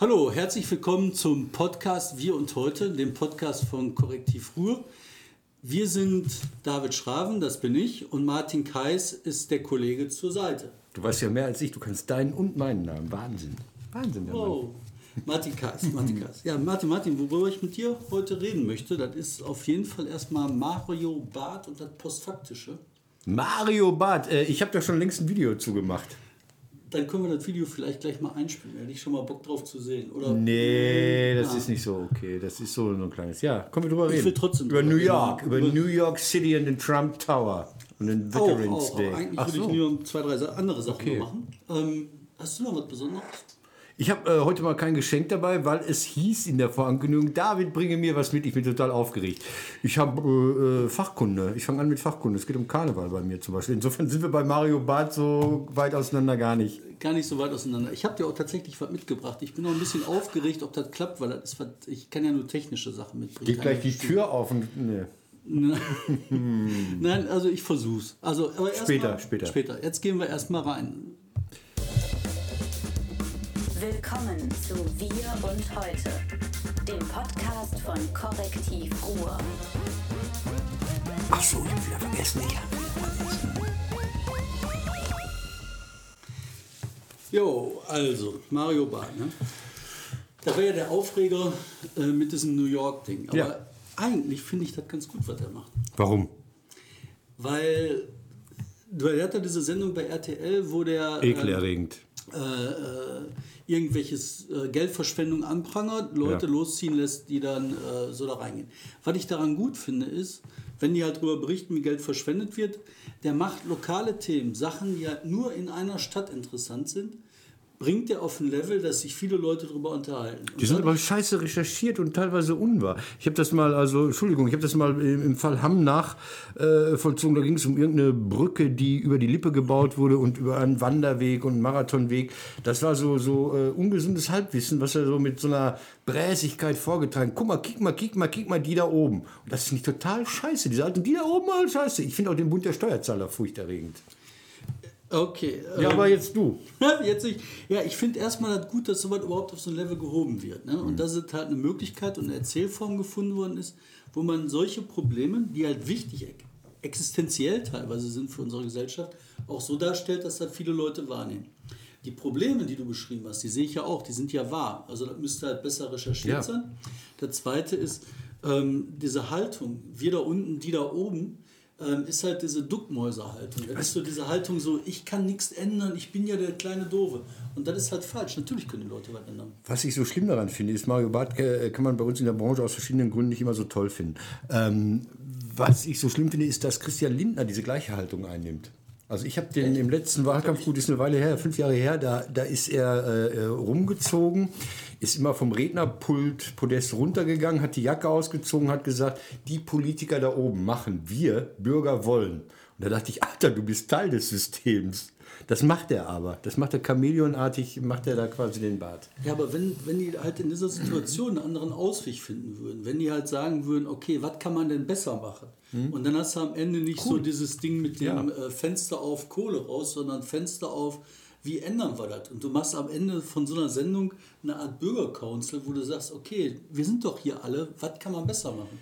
Hallo, herzlich willkommen zum Podcast Wir und Heute, dem Podcast von Korrektiv Ruhr. Wir sind David Schraven, das bin ich, und Martin Kais ist der Kollege zur Seite. Du weißt ja mehr als ich, du kannst deinen und meinen Namen. Wahnsinn. Wahnsinn, der Mann. Oh, Martin Kais, Martin Kais. Ja, Martin, Martin, worüber ich mit dir heute reden möchte, das ist auf jeden Fall erstmal Mario Barth und das Postfaktische. Mario Barth, äh, ich habe da schon längst ein Video zugemacht. Dann können wir das Video vielleicht gleich mal einspielen. Hätte ich schon mal Bock drauf zu sehen, oder? Nee, das ist nicht so okay. Das ist so ein kleines. Ja, kommen wir drüber Ich reden. will trotzdem über New. York, über Über- New York City und den Trump Tower und den Veterans auch, Day. auch. Eigentlich Ach würde so. ich nur zwei, drei andere Sachen Okay. machen. Ähm, hast du noch was Besonderes? Ich habe äh, heute mal kein Geschenk dabei, weil es hieß in der Vorankündigung, David, bringe mir was mit. Ich bin total aufgeregt. Ich habe äh, äh, Fachkunde. Ich fange an mit Fachkunde. Es geht um Karneval bei mir zum Beispiel. Insofern sind wir bei Mario Barth so weit auseinander gar nicht. Gar nicht so weit auseinander. Ich habe dir auch tatsächlich was mitgebracht. Ich bin noch ein bisschen aufgeregt, ob das klappt, weil das ist ich kann ja nur technische Sachen mitbringen. Geht gleich die Tür auf und. Nee. Nein, also ich versuch's. Also, aber Später, mal, später. Später. Jetzt gehen wir erstmal rein. Willkommen zu Wir und Heute, dem Podcast von Korrektiv Ruhr. Ach so, ich habe wieder vergessen. Ich hab wieder vergessen. Jo, also, Mario Barth, ne? Da war ja der Aufreger äh, mit diesem New York-Ding. Aber Ja. eigentlich finde ich das ganz gut, was er macht. Warum? Weil, du er hat ja diese Sendung bei RTL, wo der. ähm, Ekelerregend. äh, äh, irgendwelches äh, Geldverschwendung anprangert, Leute Ja. losziehen lässt, die dann äh, so da reingehen. Was ich daran gut finde, ist, wenn die halt darüber berichten, wie Geld verschwendet wird, der macht lokale Themen, Sachen, die halt nur in einer Stadt interessant sind, bringt der auf ein Level, dass sich viele Leute darüber unterhalten. Und Die sind aber scheiße recherchiert und teilweise unwahr. Ich habe das mal, also Entschuldigung, ich habe das mal im, Fall Hamm nach äh, vollzogen. Da ging es um irgendeine Brücke, die über die Lippe gebaut wurde und über einen Wanderweg und einen Marathonweg. Das war so, so äh, ungesundes Halbwissen, was er so mit so einer Bräsigkeit vorgetragen. Guck mal, kick mal, kick mal, kick mal die da oben. Und das ist nicht total scheiße. Diese alten, die da oben, scheiße. Ich finde auch den Bund der Steuerzahler furchterregend. Okay. Ja, ähm, aber jetzt du. Jetzt ich, ja, ich finde erstmal das gut, dass sowas überhaupt auf so ein Level gehoben wird. Ne? Mhm. Und dass es halt eine Möglichkeit und eine Erzählform gefunden worden ist, wo man solche Probleme, die halt wichtig, ex- existenziell teilweise sind für unsere Gesellschaft, auch so darstellt, dass das viele Leute wahrnehmen. Die Probleme, die du beschrieben hast, die sehe ich ja auch, die sind ja wahr. Also das müsste halt besser recherchiert Ja. sein. Der zweite ist ähm, diese Haltung, wir da unten, die da oben, ähm, ist halt diese Duckmäuserhaltung. Das ist so diese Haltung so, ich kann nichts ändern, ich bin ja der kleine Doofe. Und das ist halt falsch. Natürlich können die Leute was ändern. Was ich so schlimm daran finde, ist, Mario Barth äh, kann man bei uns in der Branche aus verschiedenen Gründen nicht immer so toll finden. Ähm, was ich so schlimm finde, ist, dass Christian Lindner diese gleiche Haltung einnimmt. Also ich habe den im letzten Wahlkampf, gut, ist eine Weile her, fünf Jahre her, da, da ist er äh, äh, rumgezogen, ist immer vom Rednerpult Podest runtergegangen, hat die Jacke ausgezogen, hat gesagt, die Politiker da oben machen, wir Bürger wollen. Und da dachte ich, Alter, du bist Teil des Systems. Das macht er aber. Das macht er chameleonartig, macht er da quasi den Bart. Ja, aber wenn, wenn die halt in dieser Situation einen anderen Ausweg finden würden, wenn die halt sagen würden, okay, was kann man denn besser machen? Und dann hast du am Ende nicht so dieses Ding mit dem Ja. äh, Fenster auf Kohle raus, sondern Fenster auf, wie ändern wir das? Und du machst am Ende von so einer Sendung eine Art Bürgercouncil, wo du sagst, okay, wir sind doch hier alle, was kann man besser machen?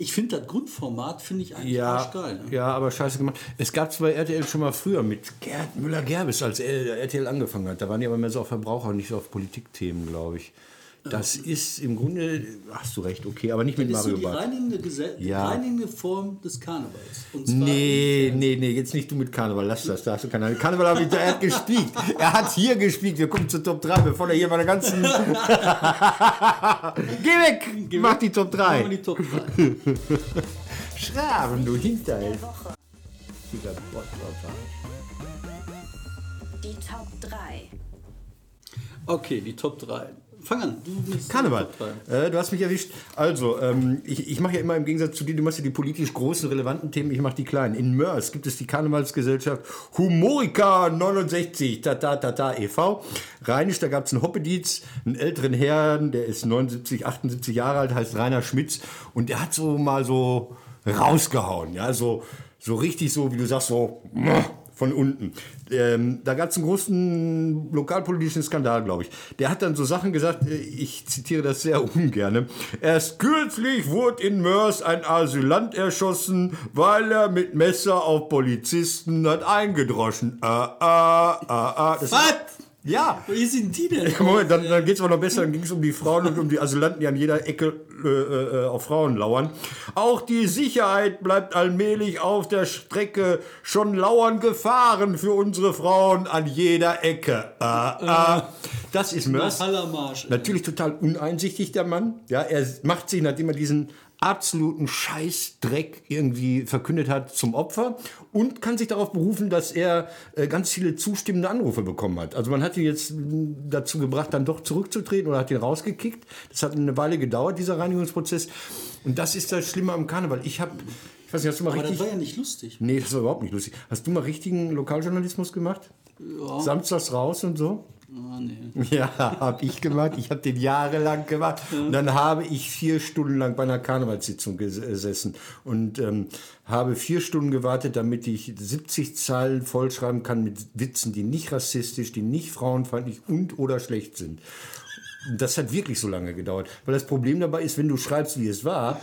Ich finde das Grundformat, finde ich eigentlich Ja, arschgeil. Ne? ja, aber scheiße gemacht. Es gab es bei RTL schon mal früher mit Gerd Müller-Gerbes, als RTL angefangen hat. Da waren die aber mehr so auf Verbraucher und nicht so auf Politikthemen, glaube ich. Das ist im Grunde, hast du recht, okay, aber nicht mit Das ist so Mario die Barth. reinigende, Gesell die Ja. reinigende Form des Karnevals. Und zwar Nee, nee, nee, jetzt nicht du mit Karneval, lass das, da hast du keine Ahnung. Karneval habe ich, er hat gespielt. Er hat hier gespielt, wir kommen zur Top 3, bevor er hier meine ganzen... Geh weg, mach die Top Machen wir 3. die Top 3. Schraben, du Hinterhalt. Der. Die Top 3. Okay, die Top 3. Fang an. Du bist Karneval. Äh, du hast mich erwischt. Also, ähm, ich, ich mache ja immer im Gegensatz zu dir, du machst ja die politisch großen, relevanten Themen, ich mache die kleinen. In Mörs gibt es die Karnevalsgesellschaft Humorica 69, Tata Tata e.V. Rheinisch, da gab es einen Hoppedietz, einen älteren Herrn, der ist 79, 78 Jahre alt, heißt Rainer Schmitz. Und der hat so mal so rausgehauen, ja, so, so richtig so, wie du sagst, so von unten. Ähm, da gab es einen großen lokalpolitischen Skandal, glaube ich. Der hat dann so Sachen gesagt, äh, ich zitiere das sehr ungern. Erst kürzlich wurde in Mörs ein Asylant erschossen, weil er mit Messer auf Polizisten hat eingedroschen. Ah, ah, ah, ah. Das Was? ja. Wie sind die denn? Moment, dann, dann geht es aber noch besser. Dann ging es um die Frauen und um die Asylanten, die an jeder Ecke äh, äh, auf Frauen lauern. Auch die Sicherheit bleibt allmählich auf der Strecke. Schon lauern Gefahren für unsere Frauen an jeder Ecke. Ah, ah. Das ist Mörs. Natürlich total uneinsichtig, der Mann. Ja, er macht sich, nachdem er diesen absoluten Scheißdreck irgendwie verkündet hat, zum Opfer und kann sich darauf berufen, dass er äh, ganz viele zustimmende Anrufe bekommen hat. Also man hat ihn jetzt mh, dazu gebracht, dann doch zurückzutreten oder hat ihn rausgekickt. Das hat eine Weile gedauert, dieser Reinigungsprozess. Und das ist das Schlimme am Karneval. Ich habe, ich weiß nicht, hast du mal Aber das richtig... war ja nicht lustig. Nee, das war überhaupt nicht lustig. Hast du mal richtigen Lokaljournalismus gemacht? Ja. Samstags raus und so? Ah, nee. Ja, habe ich gemacht. Ich habe den jahrelang gemacht. Und dann habe ich vier Stunden lang bei einer Karnevalssitzung ges- gesessen und ähm, habe vier Stunden gewartet, damit ich 70 Zeilen vollschreiben kann mit Witzen, die nicht rassistisch, die nicht frauenfeindlich und oder schlecht sind. Das hat wirklich so lange gedauert. Weil das Problem dabei ist, wenn du schreibst, wie es war,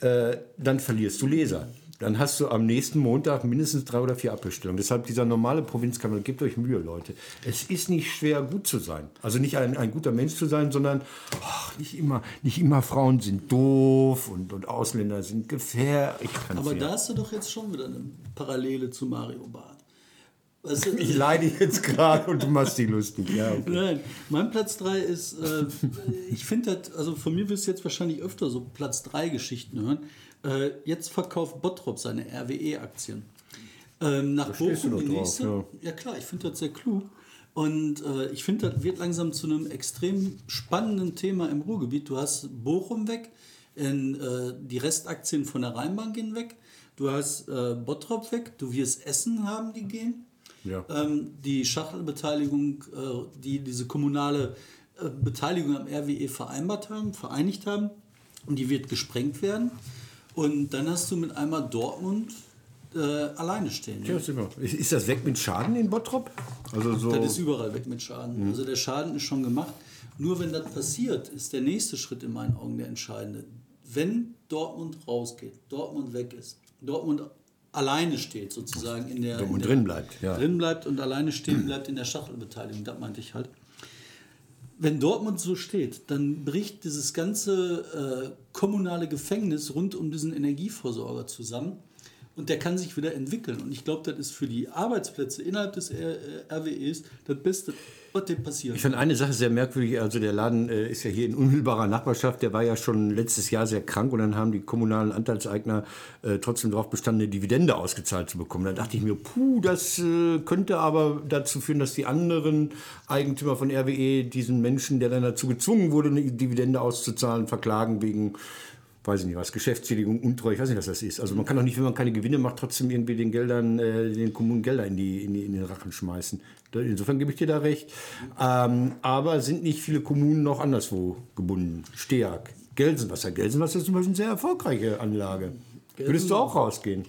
äh, dann verlierst du Leser. Dann hast du am nächsten Montag mindestens drei oder vier Abbestellungen. Deshalb dieser normale Provinzkanal, gebt euch Mühe, Leute. Es ist nicht schwer, gut zu sein. Also nicht ein, ein guter Mensch zu sein, sondern ach, nicht, immer, nicht immer Frauen sind doof und, und Ausländer sind gefährlich. Aber da hast du doch jetzt schon wieder eine Parallele zu Mario Barth. Weißt du, ich leide jetzt gerade und du machst dich lustig. Ja, okay. Nein, mein Platz 3 ist, äh, ich finde das, also von mir wirst du jetzt wahrscheinlich öfter so Platz 3 Geschichten hören. Äh, jetzt verkauft Bottrop seine RWE-Aktien. Ähm, nach Bochum die drauf, nächste. ja. Ja. klar, ich finde das sehr klug. Und äh, ich finde, das wird langsam zu einem extrem spannenden Thema im Ruhrgebiet. Du hast Bochum weg, in, äh, die Restaktien von der Rheinbank gehen weg, du hast äh, Bottrop weg, du wirst Essen haben, die gehen. Ja. Ähm, die Schachtelbeteiligung, äh, die diese kommunale äh, Beteiligung am RWE vereinbart haben, vereinigt haben, und die wird gesprengt werden. Und dann hast du mit einmal Dortmund äh, alleine stehen. Ja, sind wir. Ist, das weg mit Schaden in Bottrop? Also so. Das ist überall weg mit Schaden. Also der Schaden ist schon gemacht. Nur wenn das passiert, ist der nächste Schritt in meinen Augen der entscheidende. Wenn Dortmund rausgeht, Dortmund weg ist, Dortmund alleine steht sozusagen in der... Dortmund in der, drin bleibt, ja. Drin bleibt und alleine stehen bleibt in der Schachtelbeteiligung, das meinte ich halt. Wenn Dortmund so steht, dann bricht dieses ganze äh, kommunale Gefängnis rund um diesen Energieversorger zusammen und der kann sich wieder entwickeln. Und ich glaube, das ist für die Arbeitsplätze innerhalb des R äh, RWEs das Beste, was dem passiert. Ich fand eine Sache sehr merkwürdig. Also der Laden äh, ist ja hier in unmittelbarer Nachbarschaft. Der war ja schon letztes Jahr sehr krank und dann haben die kommunalen Anteilseigner äh, trotzdem darauf bestanden, eine Dividende ausgezahlt zu bekommen. Da dachte ich mir, puh, das äh, könnte aber dazu führen, dass die anderen Eigentümer von RWE diesen Menschen, der dann dazu gezwungen wurde, eine Dividende auszuzahlen, verklagen wegen weiß ich nicht was, Geschäftsschädigung, Untreue, ich weiß nicht, was das ist. Also man kann doch nicht, wenn man keine Gewinne macht, trotzdem irgendwie den Geldern, äh, den Kommunen Gelder in, die, in, die, in den Rachen schmeißen. Insofern gebe ich dir da recht. Ähm, aber sind nicht viele Kommunen noch anderswo gebunden? Steag, Gelsenwasser. Gelsenwasser ist zum Beispiel eine sehr erfolgreiche Anlage. Würdest du auch rausgehen?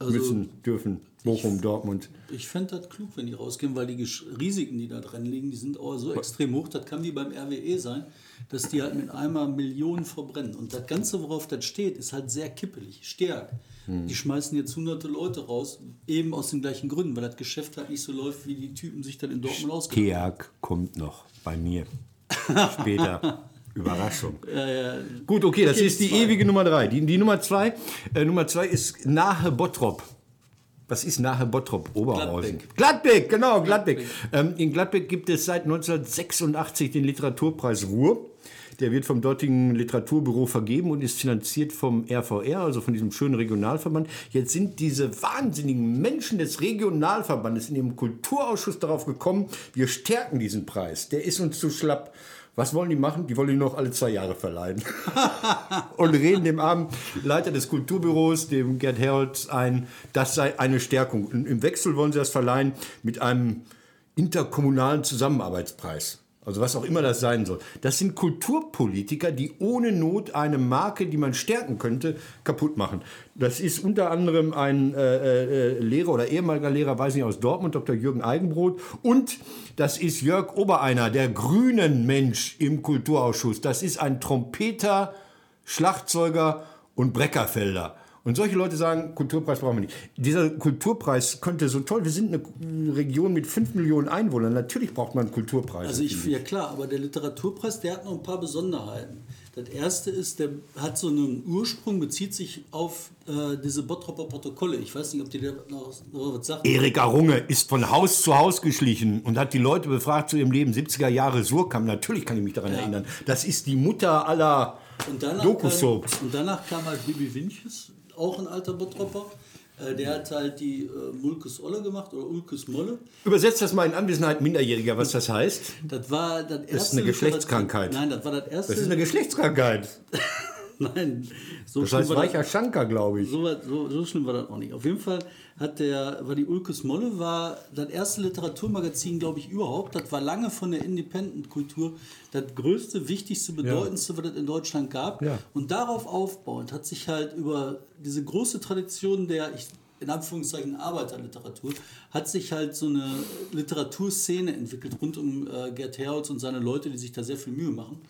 Müssen, dürfen. Bochum, Dortmund. Ich fände das klug, wenn die rausgehen, weil die Risiken, die da drin liegen, die sind auch so extrem hoch. Das kann wie beim RWE sein, dass die halt mit einmal Millionen verbrennen. Und das Ganze, worauf das steht, ist halt sehr kippelig, stark. Hm. Die schmeißen jetzt hunderte Leute raus, eben aus den gleichen Gründen, weil das Geschäft halt nicht so läuft, wie die Typen sich dann in Dortmund ausgeben. Keag kommt noch bei mir. Später. Überraschung. Gut, okay, das Okay, ist die zwei. ewige Nummer drei. Die, die Nummer zwei, äh, Nummer zwei ist nahe Bottrop. Was ist nahe Bottrop? Oberhausen. Gladbeck. Gladbeck, genau, Gladbeck. Ähm, in Gladbeck gibt es seit 1986 den Literaturpreis Ruhr. Der wird vom dortigen Literaturbüro vergeben und ist finanziert vom RVR, also von diesem schönen Regionalverband. Jetzt sind diese wahnsinnigen Menschen des Regionalverbandes in ihrem Kulturausschuss darauf gekommen, wir stärken diesen Preis. Der ist uns zu schlapp. Was wollen die machen? Die wollen ihn noch alle zwei Jahre verleihen. und reden dem armen Leiter des Kulturbüros, dem Gerd Herold, ein, das sei eine Stärkung. Und Im Wechsel wollen sie das verleihen mit einem interkommunalen Zusammenarbeitspreis. Also was auch immer das sein soll. Das sind Kulturpolitiker, die ohne Not eine Marke, die man stärken könnte, kaputt machen. Das ist unter anderem ein äh, äh, Lehrer oder ehemaliger Lehrer, weiß nicht, aus Dortmund, Dr. Jürgen Eigenbrot. Und das ist Jörg Obereiner, der grünen Mensch im Kulturausschuss. Das ist ein Trompeter, Schlagzeuger und Breckerfelder. Und solche Leute sagen, Kulturpreis brauchen wir nicht. Dieser Kulturpreis könnte so toll, wir sind eine Region mit 5 Millionen Einwohnern, natürlich braucht man einen Kulturpreis. Also ich, ja klar, aber der Literaturpreis, der hat noch ein paar Besonderheiten. Das erste ist, der hat so einen Ursprung, bezieht sich auf äh, diese Bottropper Protokolle. Ich weiß nicht, ob die da noch, noch was sagen. Erika Runge ist von Haus zu Haus geschlichen und hat die Leute befragt zu ihrem Leben. 70er Jahre Surkamp, natürlich kann ich mich daran ja. erinnern. Das ist die Mutter aller und danach, kam, und danach kam halt Bibi Winches, auch ein alter Bottropper. Äh, der hat halt die äh, Mulkes Olle gemacht oder Ulkes Molle. Übersetzt das mal in Anwesenheit Minderjähriger, was das heißt. Das war das erste. Das ist eine Geschlechtskrankheit. Nein, das war das erste. Das ist eine Geschlechtskrankheit. Nein, so das heißt weicher Schanker, glaube ich. So, so, so, schlimm war das auch nicht. Auf jeden Fall hat der, war die Ulkes Molle, war das erste Literaturmagazin, glaube ich, überhaupt. Das war lange von der Independent-Kultur das größte, wichtigste, bedeutendste, ja. was es in Deutschland gab. Ja. Und darauf aufbauend hat sich halt über diese große Tradition der, ich, in Anführungszeichen Arbeiterliteratur, hat sich halt so eine Literaturszene entwickelt rund um äh, Gerd Herholz und seine Leute, die sich da sehr viel Mühe machen.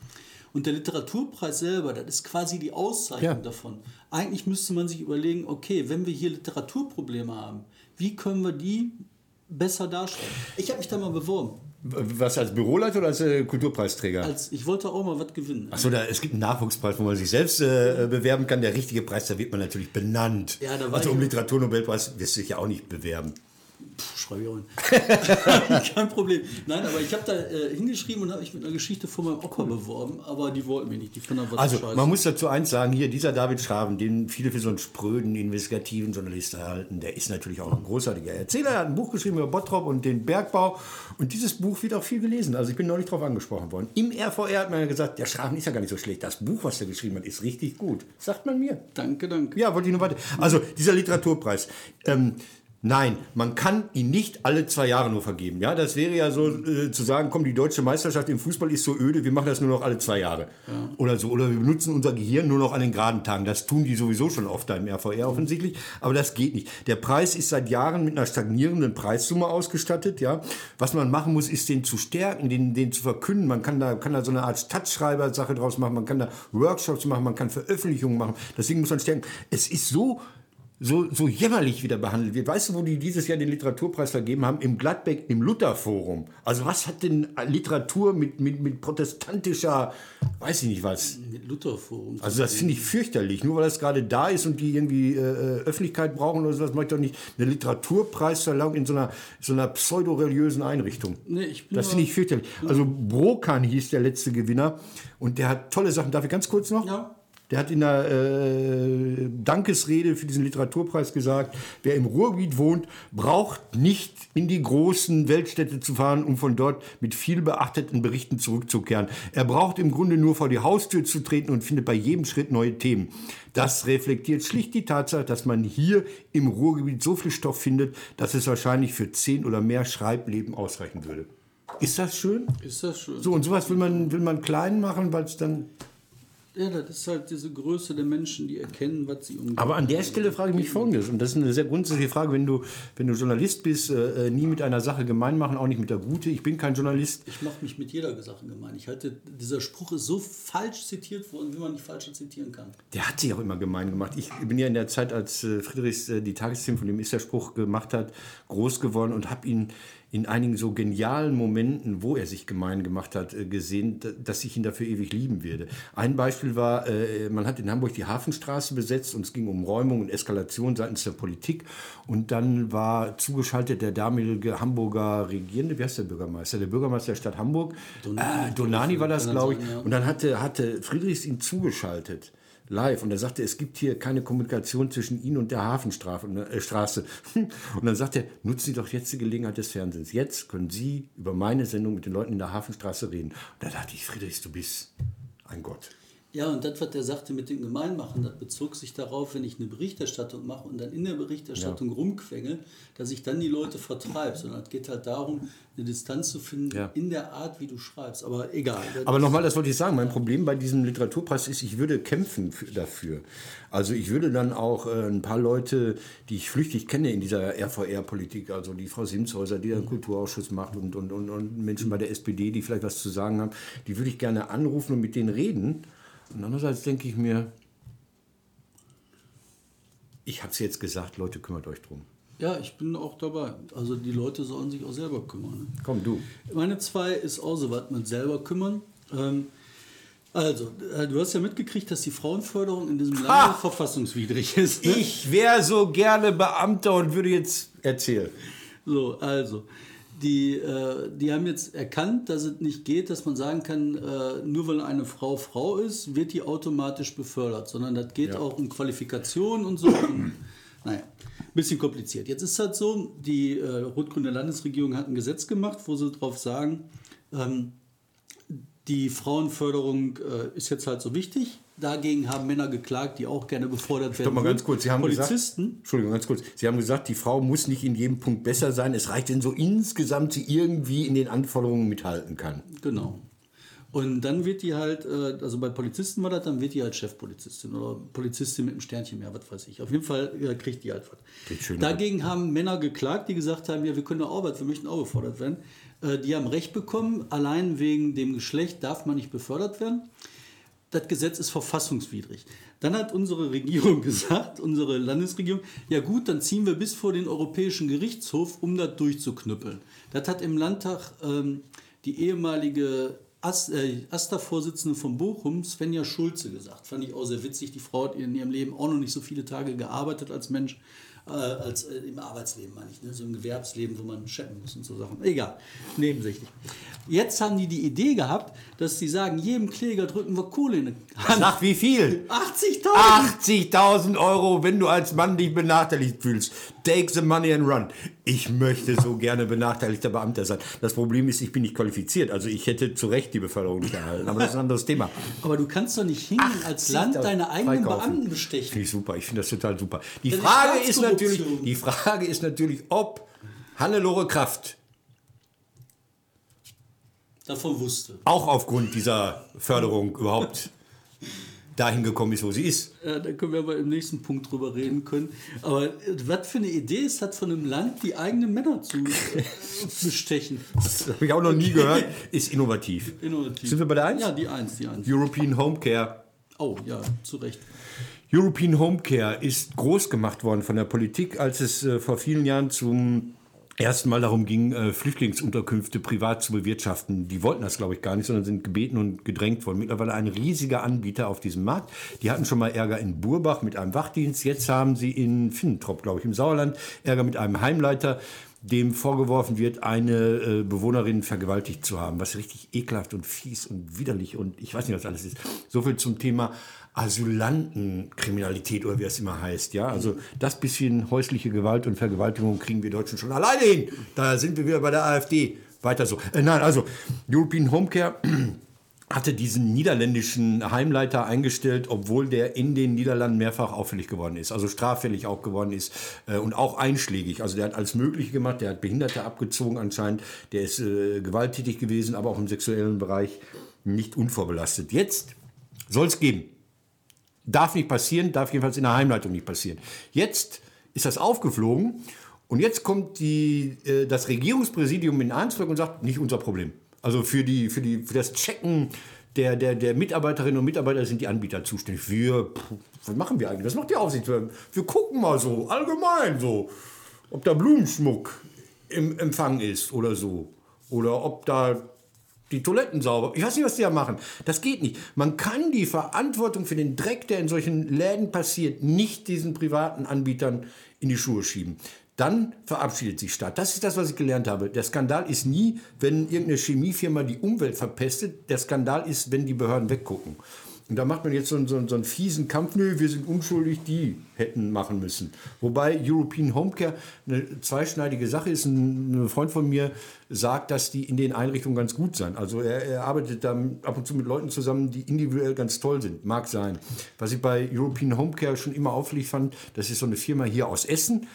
Und der Literaturpreis selber, das ist quasi die Auszeichnung ja. davon. Eigentlich müsste man sich überlegen, okay, wenn wir hier Literaturprobleme haben, wie können wir die besser darstellen? Ich habe mich da mal beworben. Was als Büroleiter oder als äh, Kulturpreisträger? Als, ich wollte auch mal was gewinnen. Achso, es gibt einen Nachwuchspreis, wo man sich selbst äh, bewerben kann. Der richtige Preis, da wird man natürlich benannt. Ja, also um Literaturnobelpreis wirst du dich ja auch nicht bewerben. Puh, schreibe ich auch hin. Kein Problem. Nein, aber ich habe da äh, hingeschrieben und habe mich mit einer Geschichte von meinem Opa beworben, aber die wollten mir nicht. Die fanden was Also, man muss dazu eins sagen: hier, dieser David Schraven, den viele für so einen spröden, investigativen Journalisten halten, der ist natürlich auch ein großartiger Erzähler. Er hat ein Buch geschrieben über Bottrop und den Bergbau. Und dieses Buch wird auch viel gelesen. Also, ich bin neulich darauf angesprochen worden. Im RVR hat man ja gesagt: der Schraven ist ja gar nicht so schlecht. Das Buch, was er geschrieben hat, ist richtig gut. Sagt man mir. Danke, danke. Ja, wollte ich nur weiter. Also, dieser Literaturpreis. Ähm, Nein, man kann ihn nicht alle zwei Jahre nur vergeben. Ja, das wäre ja so äh, zu sagen, komm, die deutsche Meisterschaft im Fußball ist so öde, wir machen das nur noch alle zwei Jahre. Ja. Oder so. Oder wir benutzen unser Gehirn nur noch an den geraden Tagen. Das tun die sowieso schon oft da im RVR offensichtlich. Aber das geht nicht. Der Preis ist seit Jahren mit einer stagnierenden Preissumme ausgestattet. Ja, was man machen muss, ist den zu stärken, den, den zu verkünden. Man kann da, kann da so eine Art Stadtschreiber-Sache draus machen. Man kann da Workshops machen. Man kann Veröffentlichungen machen. Deswegen muss man stärken. Es ist so so, so jämmerlich wieder behandelt wird. Weißt du, wo die dieses Jahr den Literaturpreis vergeben haben? Im Gladbeck, im Lutherforum. Also was hat denn Literatur mit, mit, mit protestantischer, weiß ich nicht was. Mit Lutherforum. Also das finde ich fürchterlich. Nur weil das gerade da ist und die irgendwie äh, äh Öffentlichkeit brauchen oder sowas, mache ich doch nicht eine Literaturpreisverleihung in so einer, so einer pseudo-religiösen Einrichtung. Nee, ich bin das finde ich fürchterlich. Also Brokan hieß der letzte Gewinner und der hat tolle Sachen. Darf ich ganz kurz noch? Ja. Der hat in der äh, Dankesrede für diesen Literaturpreis gesagt, wer im Ruhrgebiet wohnt, braucht nicht in die großen Weltstädte zu fahren, um von dort mit viel beachteten Berichten zurückzukehren. Er braucht im Grunde nur vor die Haustür zu treten und findet bei jedem Schritt neue Themen. Das reflektiert schlicht die Tatsache, dass man hier im Ruhrgebiet so viel Stoff findet, dass es wahrscheinlich für zehn oder mehr Schreibleben ausreichen würde. Ist das schön? Ist das schön. So, und sowas will man, will man klein machen, weil es dann ja, das ist halt diese Größe der Menschen, die erkennen, was sie umgeben. Aber an der Stelle frage ich mich Folgendes, und das ist eine sehr grundsätzliche Frage, wenn du, wenn du Journalist bist, äh, nie mit einer Sache gemein machen, auch nicht mit der Gute. Ich bin kein Journalist. Ich mache mich mit jeder Sache gemein. Ich halte, dieser Spruch ist so falsch zitiert worden, wie man nicht falsch zitieren kann. Der hat sich auch immer gemein gemacht. Ich bin ja in der Zeit, als äh, Friedrichs äh, die Tagesthemen, von dem ist der Spruch gemacht hat, groß geworden und habe ihn in einigen so genialen Momenten, wo er sich gemein gemacht hat, äh, gesehen, dass ich ihn dafür ewig lieben werde. Ein Beispiel war, äh, man hat in Hamburg die Hafenstraße besetzt und es ging um Räumung und Eskalation seitens der Politik. Und dann war zugeschaltet der damalige Hamburger Regierende, wie heißt der Bürgermeister? Der Bürgermeister der Stadt Hamburg. Donani, äh, Donani war das, glaube ich. Und dann hatte, hatte Friedrichs ihn zugeschaltet live und er sagte, es gibt hier keine Kommunikation zwischen Ihnen und der Hafenstraße. Äh, und dann sagte er, nutzen Sie doch jetzt die Gelegenheit des Fernsehens. Jetzt können Sie über meine Sendung mit den Leuten in der Hafenstraße reden. Und da dachte ich, Friedrich, du bist ein Gott. Ja, und das, was der sagte mit dem Gemeinmachen, das bezog sich darauf, wenn ich eine Berichterstattung mache und dann in der Berichterstattung ja. rumquengel, dass ich dann die Leute vertreibe. Sondern es geht halt darum, eine Distanz zu finden ja. in der Art, wie du schreibst. Aber egal. Aber nochmal, das wollte ich sagen. Mein Problem bei diesem Literaturpreis ist, ich würde kämpfen dafür. Also ich würde dann auch äh, ein paar Leute, die ich flüchtig kenne in dieser RVR-Politik, also die Frau Simshäuser, die einen Kulturausschuss macht und, und, und, und Menschen bei der SPD, die vielleicht was zu sagen haben, die würde ich gerne anrufen und mit denen reden und andererseits denke ich mir, ich habe es jetzt gesagt, Leute, kümmert euch drum. Ja, ich bin auch dabei. Also die Leute sollen sich auch selber kümmern. Ne? Komm, du. Meine zwei ist auch so was mit selber kümmern. Ähm, also, äh, du hast ja mitgekriegt, dass die Frauenförderung in diesem Land verfassungswidrig ist. Ne? Ich wäre so gerne Beamter und würde jetzt erzählen. So, also, die, äh, die haben jetzt erkannt, dass es nicht geht, dass man sagen kann, äh, nur weil eine Frau Frau ist, wird die automatisch befördert, sondern das geht ja. auch um Qualifikation und so. und, naja, ein bisschen kompliziert. Jetzt ist das so, die äh, rot-grüne Landesregierung hat ein Gesetz gemacht, wo sie darauf sagen, ähm, die Frauenförderung äh, ist jetzt halt so wichtig. Dagegen haben Männer geklagt, die auch gerne befordert werden. Stopp mal ganz kurz. Sie haben Polizisten. Gesagt, Entschuldigung, ganz kurz. Sie haben gesagt, die Frau muss nicht in jedem Punkt besser sein. Es reicht, wenn so insgesamt sie irgendwie in den Anforderungen mithalten kann. Genau. Und dann wird die halt, äh, also bei Polizisten war das, dann wird die halt Chefpolizistin oder Polizistin mit einem Sternchen mehr, was weiß ich. Auf jeden Fall äh, kriegt die halt was. Dagegen haben Männer geklagt, die gesagt haben, ja, wir können auch was, wir möchten auch befördert werden. Äh, die haben Recht bekommen, allein wegen dem Geschlecht darf man nicht befördert werden. Das Gesetz ist verfassungswidrig. Dann hat unsere Regierung gesagt, unsere Landesregierung, ja gut, dann ziehen wir bis vor den Europäischen Gerichtshof, um das durchzuknüppeln. Das hat im Landtag ähm, die ehemalige äh, AStA-Vorsitzende von Bochum, Svenja Schulze, gesagt. Fand ich auch sehr witzig. Die Frau hat in ihrem Leben auch noch nicht so viele Tage gearbeitet als Mensch äh, als äh, im Arbeitsleben, meine ich. Ne? So ein Gewerbsleben, wo man chatten muss und so Sachen. Egal, nebensächlich. Jetzt haben die die Idee gehabt, dass sie sagen, jedem Kläger drücken wir Kohle in die Hand. Sag wie viel? 80.000. 80.000 Euro, wenn du als Mann dich benachteiligt fühlst. Take the money and run. Ich möchte so gerne benachteiligter Beamter sein. Das Problem ist, ich bin nicht qualifiziert. Also ich hätte zu Recht die Beförderung nicht erhalten. Aber das ist ein anderes Thema. Aber du kannst doch nicht hingehen als Land deine eigenen Beamten bestechen. Finde ich super. Ich finde das total super. Die Frage ist natürlich, die Frage ist natürlich, ob Hannelore Kraft davon wusste. Auch aufgrund dieser Förderung überhaupt dahin gekommen ist, wo sie ist. Ja, da können wir aber im nächsten Punkt drüber reden können. Aber was für eine Idee ist hat von einem Land, die eigenen Männer zu bestechen. Das habe ich auch noch nie gehört. Ist innovativ. innovativ. Sind wir bei der 1? Ja, die 1, die 1. European Home Care. Oh, ja, zu Recht. European Home Care ist groß gemacht worden von der Politik, als es äh, vor vielen Jahren zum ersten Mal darum ging, äh, Flüchtlingsunterkünfte privat zu bewirtschaften. Die wollten das, glaube ich, gar nicht, sondern sind gebeten und gedrängt worden. Mittlerweile ein riesiger Anbieter auf diesem Markt. Die hatten schon mal Ärger in Burbach mit einem Wachdienst. Jetzt haben sie in Finnentrop, glaube ich, im Sauerland Ärger mit einem Heimleiter dem vorgeworfen wird, eine äh, Bewohnerin vergewaltigt zu haben, was richtig ekelhaft und fies und widerlich und ich weiß nicht, was alles ist. So viel zum Thema Asylantenkriminalität oder wie das immer heißt. Ja, also das bisschen häusliche Gewalt und Vergewaltigung kriegen wir Deutschen schon alleine hin. Da sind wir wieder bei der AfD. Weiter so. Äh, nein, also European Homecare hatte diesen niederländischen Heimleiter eingestellt, obwohl der in den Niederlanden mehrfach auffällig geworden ist, also straffällig auch geworden ist äh, und auch einschlägig. Also der hat alles Mögliche gemacht, der hat Behinderte abgezogen anscheinend, der ist äh, gewalttätig gewesen, aber auch im sexuellen Bereich nicht unvorbelastet. Jetzt soll es geben. Darf nicht passieren, darf jedenfalls in der Heimleitung nicht passieren. Jetzt ist das aufgeflogen und jetzt kommt die, äh, das Regierungspräsidium in Arnsberg und sagt, nicht unser Problem. Also für, die, für, die, für das Checken der, der, der Mitarbeiterinnen und Mitarbeiter sind die Anbieter zuständig. Wir, was machen wir eigentlich? Was macht die Aufsicht? Wir, wir gucken mal so, allgemein so, ob da Blumenschmuck im Empfang ist oder so. Oder ob da die Toiletten sauber. Ich weiß nicht, was die da machen. Das geht nicht. Man kann die Verantwortung für den Dreck, der in solchen Läden passiert, nicht diesen privaten Anbietern in die Schuhe schieben. Dann verabschiedet sich Staat. Das ist das, was ich gelernt habe. Der Skandal ist nie, wenn irgendeine Chemiefirma die Umwelt verpestet. Der Skandal ist, wenn die Behörden weggucken. Und da macht man jetzt so, einen- so, einen- so einen fiesen Kampf, nö, wir sind unschuldig, die hätten machen müssen. Wobei European Homecare eine zweischneidige Sache ist. Ein, Freund von mir sagt, dass die in den Einrichtungen ganz gut sind. Also er, er arbeitet da ab und zu mit Leuten zusammen, die individuell ganz toll sind. Mag sein. Was ich bei European Homecare schon immer auffällig fand, das ist so eine Firma hier aus Essen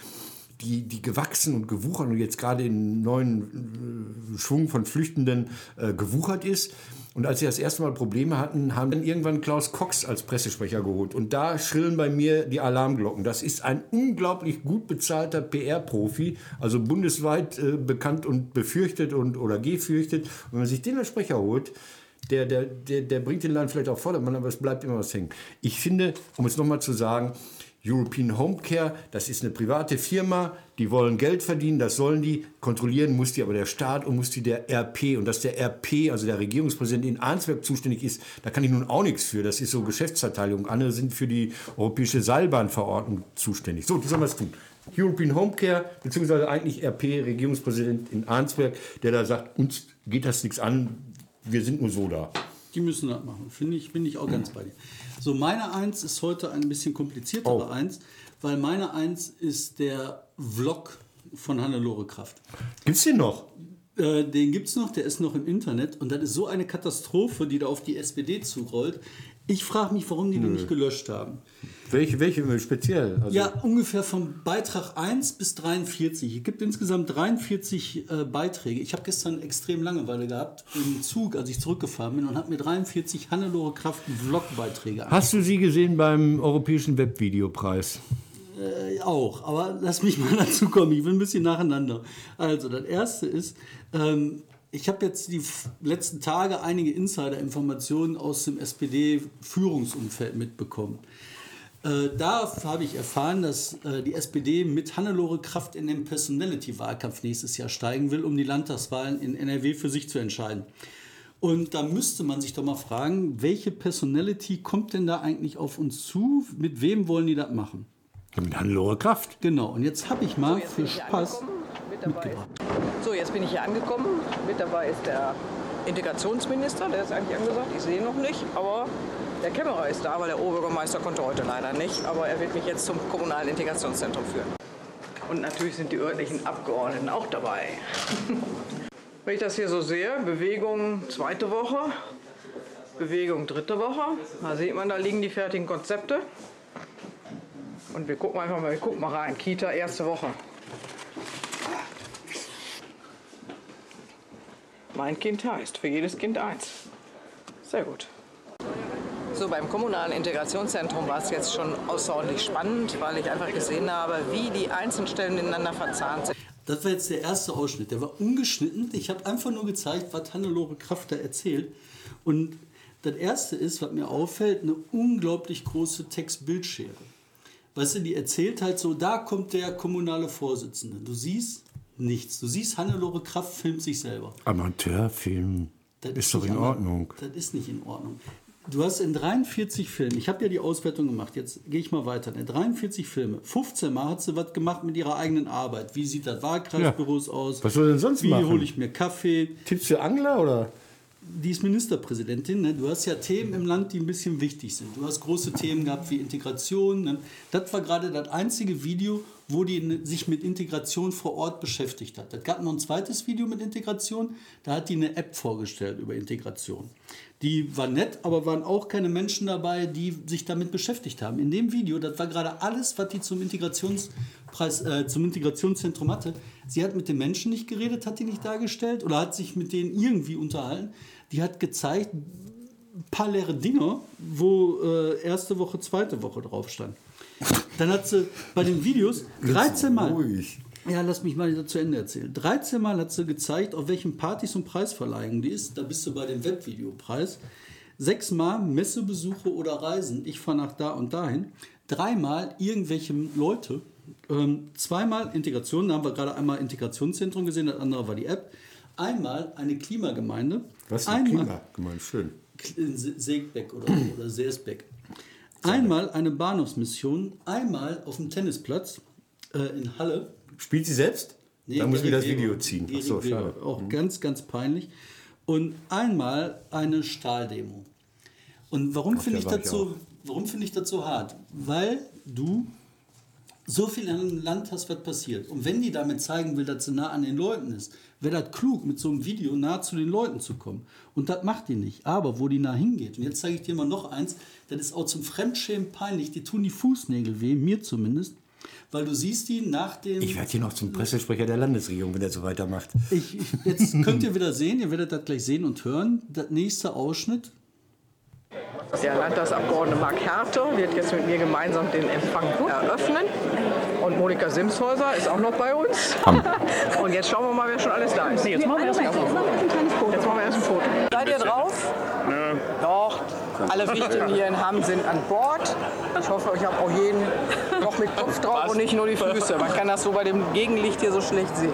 die, die gewachsen und gewuchert und jetzt gerade in neuen äh, Schwung von Flüchtenden äh, gewuchert ist. Und als sie das erste Mal Probleme hatten, haben dann irgendwann Klaus Cox als Pressesprecher geholt. Und da schrillen bei mir die Alarmglocken. Das ist ein unglaublich gut bezahlter PR-Profi, also bundesweit äh, bekannt und befürchtet und oder gefürchtet. Und wenn man sich den als Sprecher holt, der, der, der, der bringt den Land vielleicht auf Vordermann, aber es bleibt immer was hängen. Ich finde, um es nochmal zu sagen, European Homecare, das ist eine private Firma, die wollen Geld verdienen, das sollen die, kontrollieren muss die aber der Staat und muss die der RP. Und dass der RP, also der Regierungspräsident in Arnsberg zuständig ist, da kann ich nun auch nichts für. Das ist so Geschäftsverteilung. Andere sind für die europäische Seilbahnverordnung zuständig. So, die sollen was tun. European Homecare, beziehungsweise eigentlich RP, Regierungspräsident in Arnsberg, der da sagt, uns geht das nichts an, wir sind nur so da. Die müssen das machen. Finde ich, bin ich auch ganz bei dir. So, meine Eins ist heute ein bisschen kompliziertere Oh. Eins, weil meine Eins ist der Vlog von Hannelore Kraft. Gibt's den noch? Äh, den gibt es noch, der ist noch im Internet und das ist so eine Katastrophe, die da auf die SPD zurollt. Ich frage mich, warum die den nicht gelöscht haben. Welche, welche speziell? Also, Ja, ungefähr vom Beitrag 1 bis 43. Es gibt insgesamt 43 äh, Beiträge. Ich habe gestern extrem Langeweile gehabt im Zug, als ich zurückgefahren bin und habe mir 43 Hannelore Kraft Vlog-Beiträge Hast du sie gesehen beim Europäischen Webvideopreis? Äh, auch, aber lass mich mal dazu kommen. Ich will ein bisschen nacheinander. Also, das erste ist, ähm, ich habe jetzt die letzten Tage einige Insider-Informationen aus dem SPD-Führungsumfeld mitbekommen. Äh, da habe ich erfahren, dass äh, die SPD mit Hannelore Kraft in den Personality-Wahlkampf nächstes Jahr steigen will, um die Landtagswahlen in NRW für sich zu entscheiden. Und da müsste man sich doch mal fragen, welche Personality kommt denn da eigentlich auf uns zu? Mit wem wollen die das machen? Ja, mit Hannelore Kraft. Genau, und jetzt habe ich mal Jetzt für Spaß. Mit ist, so, jetzt bin ich hier angekommen. Mit dabei ist der Integrationsminister, der ist eigentlich angesagt. Ich sehe ihn noch nicht, aber der Kämmerer ist da, weil der Oberbürgermeister konnte heute leider nicht. Aber er wird mich jetzt zum kommunalen Integrationszentrum führen. Und natürlich sind die örtlichen Abgeordneten auch dabei. Wenn ich das hier so sehe, Bewegung zweite Woche, Bewegung dritte Woche, da sieht man, da liegen die fertigen Konzepte. Und wir gucken einfach mal, wir gucken mal rein. Kita erste Woche. Mein Kind heißt, für jedes Kind eins. Sehr gut. So, beim kommunalen Integrationszentrum war es jetzt schon außerordentlich spannend, weil ich einfach gesehen habe, wie die einzelnen Stellen miteinander verzahnt sind. Das war jetzt der erste Ausschnitt. Der war ungeschnitten. Ich habe einfach nur gezeigt, was Hannelore Kraft da erzählt. Und das erste ist, was mir auffällt, eine unglaublich große Text-Bildschere. Weißt du, die erzählt halt so, da kommt der kommunale Vorsitzende. Du siehst nichts. Du siehst, Hannelore Kraft filmt sich selber. Amateurfilm. Das ist doch in Ordnung. Das ist nicht in Ordnung. Du hast in 43 Filmen, ich habe ja die Auswertung gemacht, jetzt gehe ich mal weiter. In 43 Filme, 15 Mal hat sie was gemacht mit ihrer eigenen Arbeit. Wie sieht das Wahlkreisbüros aus? Was soll denn sonst Wie machen? hole ich mir Kaffee? Tipps für Angler oder? Die ist Ministerpräsidentin. Ne? Du hast ja Themen im Land, die ein bisschen wichtig sind. Du hast große Themen gehabt wie Integration. Ne? Das war gerade das einzige Video, wo die sich mit Integration vor Ort beschäftigt hat. Es gab noch ein zweites Video mit Integration. Da hat die eine App vorgestellt über Integration. Die war nett, aber waren auch keine Menschen dabei, die sich damit beschäftigt haben. In dem Video, das war gerade alles, was die zum Integrationspreis, äh, zum Integrationszentrum hatte. Sie hat mit den Menschen nicht geredet, hat die nicht dargestellt oder hat sich mit denen irgendwie unterhalten. Die hat gezeigt, ein paar leere Dinger, wo äh, erste Woche, zweite Woche drauf stand. Dann hat sie bei den Videos 13 Mal. Ruhig. Ja, lass mich mal zu Ende erzählen. 13 Mal hat sie gezeigt, auf welchen Partys und Preisverleihungen die ist. Da bist du bei dem Webvideopreis. Sechsmal Messebesuche oder Reisen. Ich fahre nach da und dahin. Dreimal irgendwelche Leute. Ähm, zweimal Integration. Da haben wir gerade einmal Integrationszentrum gesehen. Das andere war die App. Einmal eine Klimagemeinde. Was ist ein einmal, Klima? Gemeint, schön. in Se- Segbeck oder, oder Seersbeck. Einmal eine Bahnhofsmission, einmal auf dem Tennisplatz äh, in Halle. Spielt sie selbst? Nee, da muss ich mir das Video ziehen. Achso, schade. Auch ganz, ganz peinlich. Und einmal eine Stahldemo. Und warum finde ich, das ich so, warum finde ich das so hart? Weil du so viel in einem Land hast, was passiert. Und wenn die damit zeigen will, dass sie nah an den Leuten ist, wäre das klug, mit so einem Video nah zu den Leuten zu kommen. Und das macht die nicht. Aber wo die nah hingeht, und jetzt zeige ich dir mal noch eins, das ist auch zum Fremdschämen peinlich, die tun die Fußnägel weh, mir zumindest, weil du siehst die nach dem... Ich werde hier noch zum Pressesprecher der Landesregierung, wenn er so weitermacht. Ich, ich, jetzt könnt ihr wieder sehen, ihr werdet das gleich sehen und hören. Der nächste Ausschnitt. Der Landtagsabgeordnete Marc Härte wird jetzt mit mir gemeinsam den Empfang eröffnen. Und Monika Simshäuser ist auch noch bei uns. Und jetzt schauen wir mal, wer schon alles da ist. Nee, jetzt machen wir erst ein Foto. Jetzt machen wir erst ein Foto. Seid ihr drauf? Nö. Doch. Alle Wichtigen hier in Hamm sind an Bord. Ich hoffe, ich habe auch jeden noch mit Kopf drauf und nicht nur die Füße. Man kann das so bei dem Gegenlicht hier so schlecht sehen.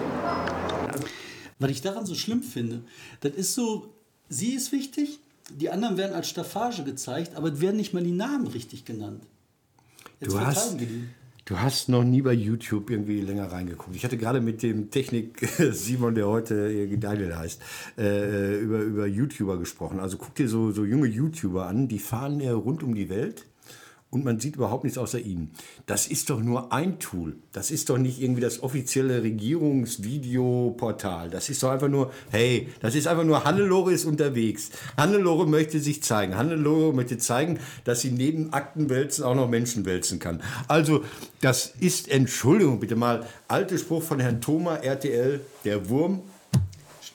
Was ich daran so schlimm finde, das ist so, sie ist wichtig, die anderen werden als Staffage gezeigt, aber es werden nicht mal die Namen richtig genannt. Jetzt Du hast, die. Du hast noch nie bei YouTube irgendwie länger reingeguckt. Ich hatte gerade mit dem Technik Simon, der heute Daniel heißt, äh, über, über YouTuber gesprochen. Also guck dir so, so junge YouTuber an, die fahren ja rund um die Welt und man sieht überhaupt nichts außer ihnen. Das ist doch nur ein Tool. Das ist doch nicht irgendwie das offizielle Regierungsvideoportal. Das ist doch einfach nur, hey, das ist einfach nur Hannelore ist unterwegs. Hannelore möchte sich zeigen. Hannelore möchte zeigen, dass sie neben Aktenwälzen auch noch Menschen wälzen kann. Also, das ist, Entschuldigung bitte mal, alter Spruch von Herrn Thoma, RTL, der Wurm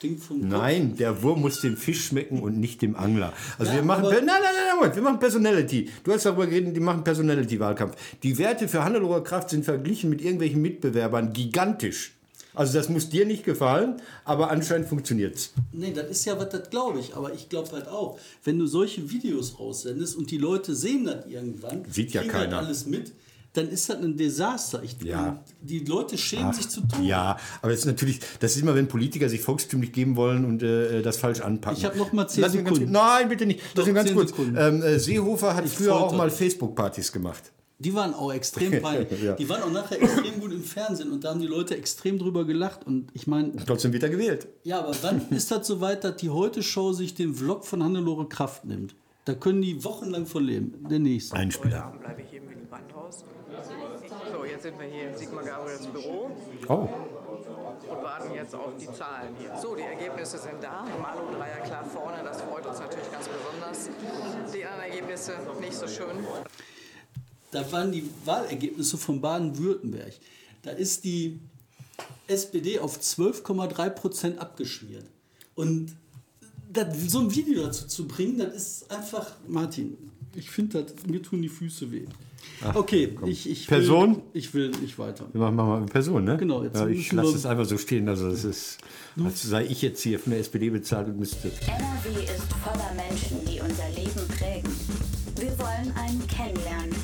Stinkt vom Kopf. Nein, der Wurm muss dem Fisch schmecken und nicht dem Angler. Also Ja, wir machen, nein, nein, nein, nein, wir machen Personality. Du hast darüber geredet, die machen Personality-Wahlkampf. Die Werte für Hannelore Kraft sind verglichen mit irgendwelchen Mitbewerbern gigantisch. Also das muss dir nicht gefallen, aber anscheinend funktioniert's. Nee, das ist ja was, das glaube ich. Aber ich glaube halt auch, wenn du solche Videos raussendest und die Leute sehen das irgendwann, Sieht ja kriegen keiner. Das alles mit, dann ist das ein Desaster. Ich, Ja. Die Leute schämen sich zu tun. Ja, aber das ist natürlich, das ist immer, wenn Politiker sich volkstümlich geben wollen und äh, das falsch anpacken. Ich hab noch mal zehn ganz Sekunden. kurz- Nein, bitte nicht. Lass mich ganz zehn kurz. Sekunden. Ähm, äh, Seehofer hat Ich früher auch mal Facebook-Partys gemacht. Die waren auch extrem peinlich. Ja. Die waren auch nachher extrem gut im Fernsehen und da haben die Leute extrem drüber gelacht. Und ich meine, Trotzdem wird er gewählt. ja, aber wann ist das so weit, dass die Heute-Show sich den Vlog von Hannelore Kraft nimmt? Da können die wochenlang von leben. Der nächste. Ein Heute Spieler. Abend bleibe ich hier im. So, jetzt sind wir hier im Sigmar Gabriels Büro Oh. und warten jetzt auf die Zahlen hier. So, die Ergebnisse sind da. Malo Dreier klar vorne, das freut uns natürlich ganz besonders. Die anderen Ergebnisse nicht so schön. Da waren die Wahlergebnisse von Baden-Württemberg. Da ist die SPD auf 12,3 Prozent abgeschmiert. Und das, so ein Video dazu zu bringen, das ist einfach, Martin, ich finde, das- mir tun die Füße weh. Okay, ich, ich, will, Person? ich will nicht weiter. Wir machen mal eine Person, ne? Genau, jetzt ja, ich lasse es einfach so stehen. Also es ist, als sei ich jetzt hier von der SPD bezahlt und müsste. NRW ist voller Menschen, die unser Leben prägen. Wir wollen einen kennenlernen.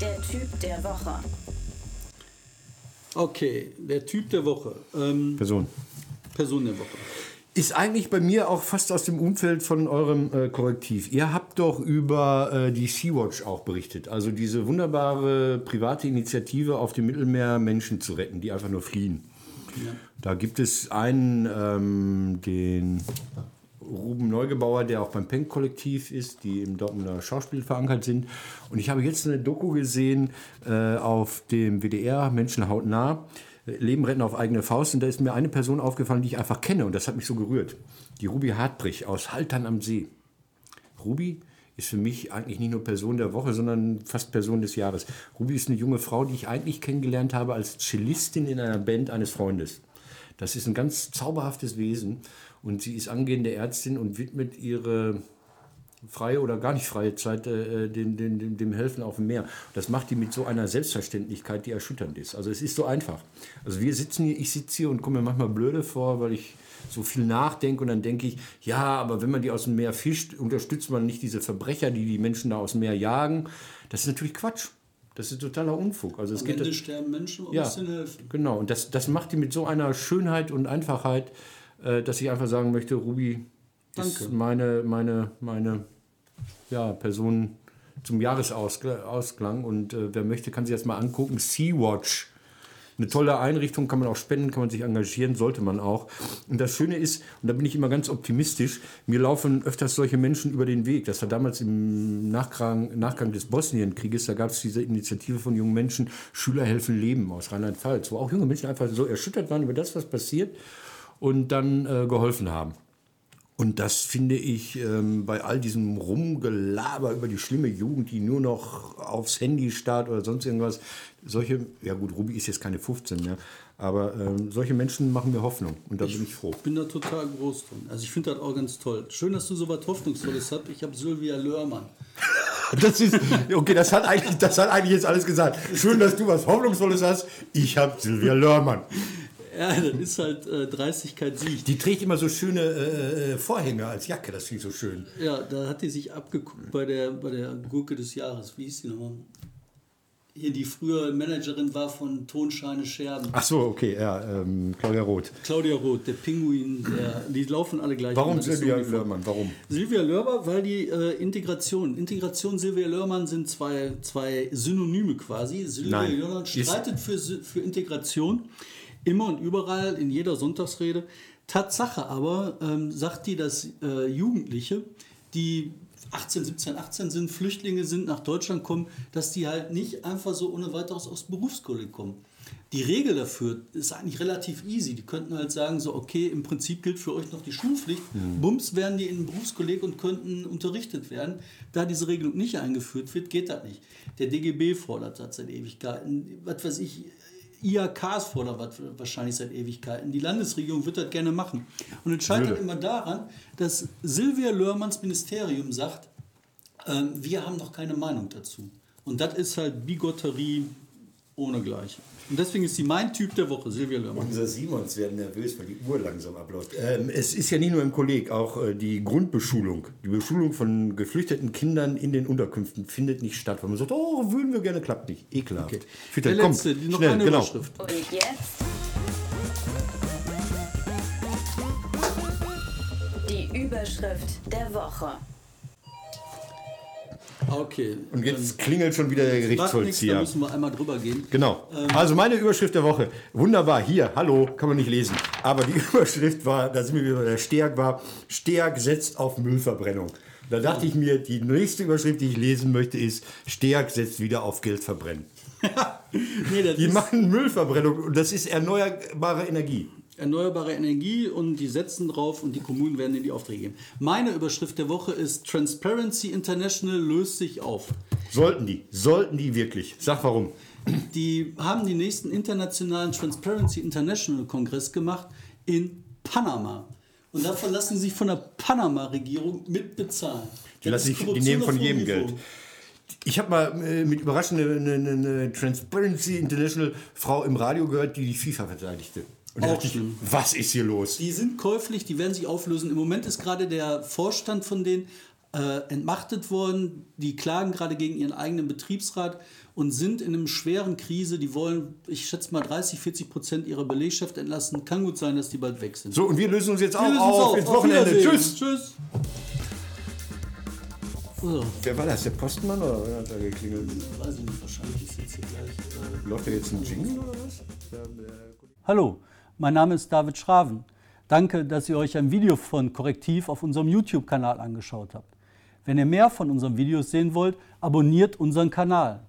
Der Typ der Woche. Okay, der Typ der Woche. Ähm, Person. Person der Woche. Ist eigentlich bei mir auch fast aus dem Umfeld von eurem äh, Korrektiv. Ihr habt doch über äh, die Sea-Watch auch berichtet. Also diese wunderbare private Initiative auf dem Mittelmeer Menschen zu retten, die einfach nur fliehen. Da gibt es einen, ähm, den Ruben Neugebauer, der auch beim Penk-Kollektiv ist, die im Dortmunder Schauspiel verankert sind. Und ich habe jetzt eine Doku gesehen äh, auf dem WDR, Menschen hautnah, äh, Leben retten auf eigene Faust. Und da ist mir eine Person aufgefallen, die ich einfach kenne. Und das hat mich so gerührt. Die Ruby Hartbrich aus Haltern am See. Ruby ist für mich eigentlich nicht nur Person der Woche, sondern fast Person des Jahres. Ruby ist eine junge Frau, die ich eigentlich kennengelernt habe als Cellistin in einer Band eines Freundes. Das ist ein ganz zauberhaftes Wesen und sie ist angehende Ärztin und widmet ihre freie oder gar nicht freie Zeit äh, dem, dem, dem, dem Helfen auf dem Meer. Das macht die mit so einer Selbstverständlichkeit, die erschütternd ist. Also es ist so einfach. Also wir sitzen hier, ich sitze hier und komme mir manchmal blöde vor, weil ich so viel nachdenke und dann denke ich, ja, aber wenn man die aus dem Meer fischt, unterstützt man nicht diese Verbrecher, die die Menschen da aus dem Meer jagen. Das ist natürlich Quatsch. Das ist totaler Unfug. Also es Am geht Ende sterben Menschen und ja, müssen helfen. genau. Und das, das macht die mit so einer Schönheit und Einfachheit, äh, dass ich einfach sagen möchte, Ruby Danke. ist meine, meine, meine ja, Person zum Jahresausklang. Und äh, wer möchte, kann sich das mal angucken. Sea-Watch. Eine tolle Einrichtung, kann man auch spenden, kann man sich engagieren, sollte man auch. Und das Schöne ist, und da bin ich immer ganz optimistisch, mir laufen öfters solche Menschen über den Weg. Das war damals im Nachgang, Nachgang des Bosnienkrieges, da gab es diese Initiative von jungen Menschen, Schüler helfen Leben aus Rheinland-Pfalz, wo auch junge Menschen einfach so erschüttert waren über das, was passiert und dann äh, geholfen haben. Und das finde ich ähm, bei all diesem Rumgelaber über die schlimme Jugend, die nur noch aufs Handy starrt oder sonst irgendwas, solche, ja gut, Ruby ist jetzt keine 15 mehr, aber ähm, solche Menschen machen mir Hoffnung und da bin ich froh. Ich bin da total groß drin. Also ich finde das auch ganz toll. Schön, dass du so was Hoffnungsvolles hast. Ich habe Sylvia Lörmann. Das ist, okay, das hat, eigentlich, das hat eigentlich jetzt alles gesagt. Schön, dass du was Hoffnungsvolles hast. Ich habe Silvia Lörmann. Ja, das ist halt äh, Dreistigkeit Sieg. Die trägt immer so schöne äh, äh, Vorhänge als Jacke, das finde ich so schön. Ja, da hat die sich abgeguckt bei der, bei der Gurke des Jahres. Wie hieß die nochmal? Hier, die früher Managerin war von Tonscheine Scherben. Ach so, okay, ja, ähm, Claudia Roth. Claudia Roth, der Pinguin, der, die laufen alle gleich. Warum Silvia so. Lörmann? Warum? Silvia Lörber, weil die äh, Integration, Integration Silvia Lörmann sind zwei, zwei Synonyme quasi. Silvia Nein. Lörmann streitet für, für Integration immer und überall in jeder Sonntagsrede. Tatsache aber ähm, sagt die, dass äh, Jugendliche, die 18, 17, 18 sind, Flüchtlinge sind, nach Deutschland kommen, dass die halt nicht einfach so ohne weiteres aus dem Berufskolleg kommen. Die Regel dafür ist eigentlich relativ easy. Die könnten halt sagen, so, okay, im Prinzip gilt für euch noch die Schulpflicht. Bums wären die in einem Berufskolleg und könnten unterrichtet werden. Da diese Regelung nicht eingeführt wird, geht das nicht. Der DGB fordert das seit Ewigkeiten. Was weiß ich, IHKs fordert wahrscheinlich seit Ewigkeiten. Die Landesregierung wird das gerne machen. Und es scheitert immer daran, dass Silvia Lörmanns Ministerium sagt, ähm, wir haben noch keine Meinung dazu. Und das ist halt Bigotterie ohne Gleiche. Und deswegen ist sie mein Typ der Woche, Silvia Lörmann. Unser Simons werden nervös, weil die Uhr langsam abläuft. Ähm, es ist ja nicht nur im Kolleg, auch äh, die Grundbeschulung. Die Beschulung von geflüchteten Kindern in den Unterkünften findet nicht statt, weil man sagt, oh, würden wir gerne, klappt nicht. Ekelhaft. Okay. Fitter, Der komm, letzte, die- noch schnell, eine genau. Überschrift. Und jetzt die Überschrift der Woche. Okay. Und jetzt klingelt schon wieder der nichts, da Gerichtsvollzieher. müssen wir einmal drüber gehen. Genau. Ähm. Also meine Überschrift der Woche. Wunderbar. Hier, hallo, kann man nicht lesen. Aber die Überschrift war, da sind wir wieder bei der Steag war, Steag setzt auf Müllverbrennung. Da dachte ich mir, die nächste Überschrift, die ich lesen möchte, ist Steag setzt wieder auf Geldverbrennen. Nee, Die machen Müllverbrennung und das ist erneuerbare Energie. Erneuerbare Energie und die setzen drauf und die Kommunen werden in die Aufträge geben. Meine Überschrift der Woche ist Transparency International löst sich auf. Sollten die, sollten die wirklich. Sag warum. Die haben den nächsten internationalen Transparency International Kongress gemacht in Panama. Und davon lassen sie sich von der Panama-Regierung mitbezahlen. Die, lassen sich, die nehmen von jedem Niveau. Geld. Ich habe mal äh, mit überraschend eine, eine, eine Transparency International Frau im Radio gehört, die die FIFA verteidigte. Und da Auch dachte ich, was ist hier los? Die sind käuflich, die werden sich auflösen. Im Moment ist gerade der Vorstand von denen äh, entmachtet worden. Die klagen gerade gegen ihren eigenen Betriebsrat und sind in einer schweren Krise. Die wollen, ich schätze mal, 30, 40 Prozent ihrer Belegschaft entlassen. Kann gut sein, dass die bald weg sind. So, und wir lösen uns jetzt Wir auch lösen uns auf, ins Wochenende. Tschüss. Tschüss. So, Wer war das? Der Postmann oder wer hat da geklingelt? weiß ich nicht, wahrscheinlich ist jetzt hier gleich. Äh Läuft da jetzt ein Jingle oder was? Hallo, mein Name ist David Schraven. Danke, dass ihr euch ein Video von Korrektiv auf unserem YouTube-Kanal angeschaut habt. Wenn ihr mehr von unseren Videos sehen wollt, abonniert unseren Kanal.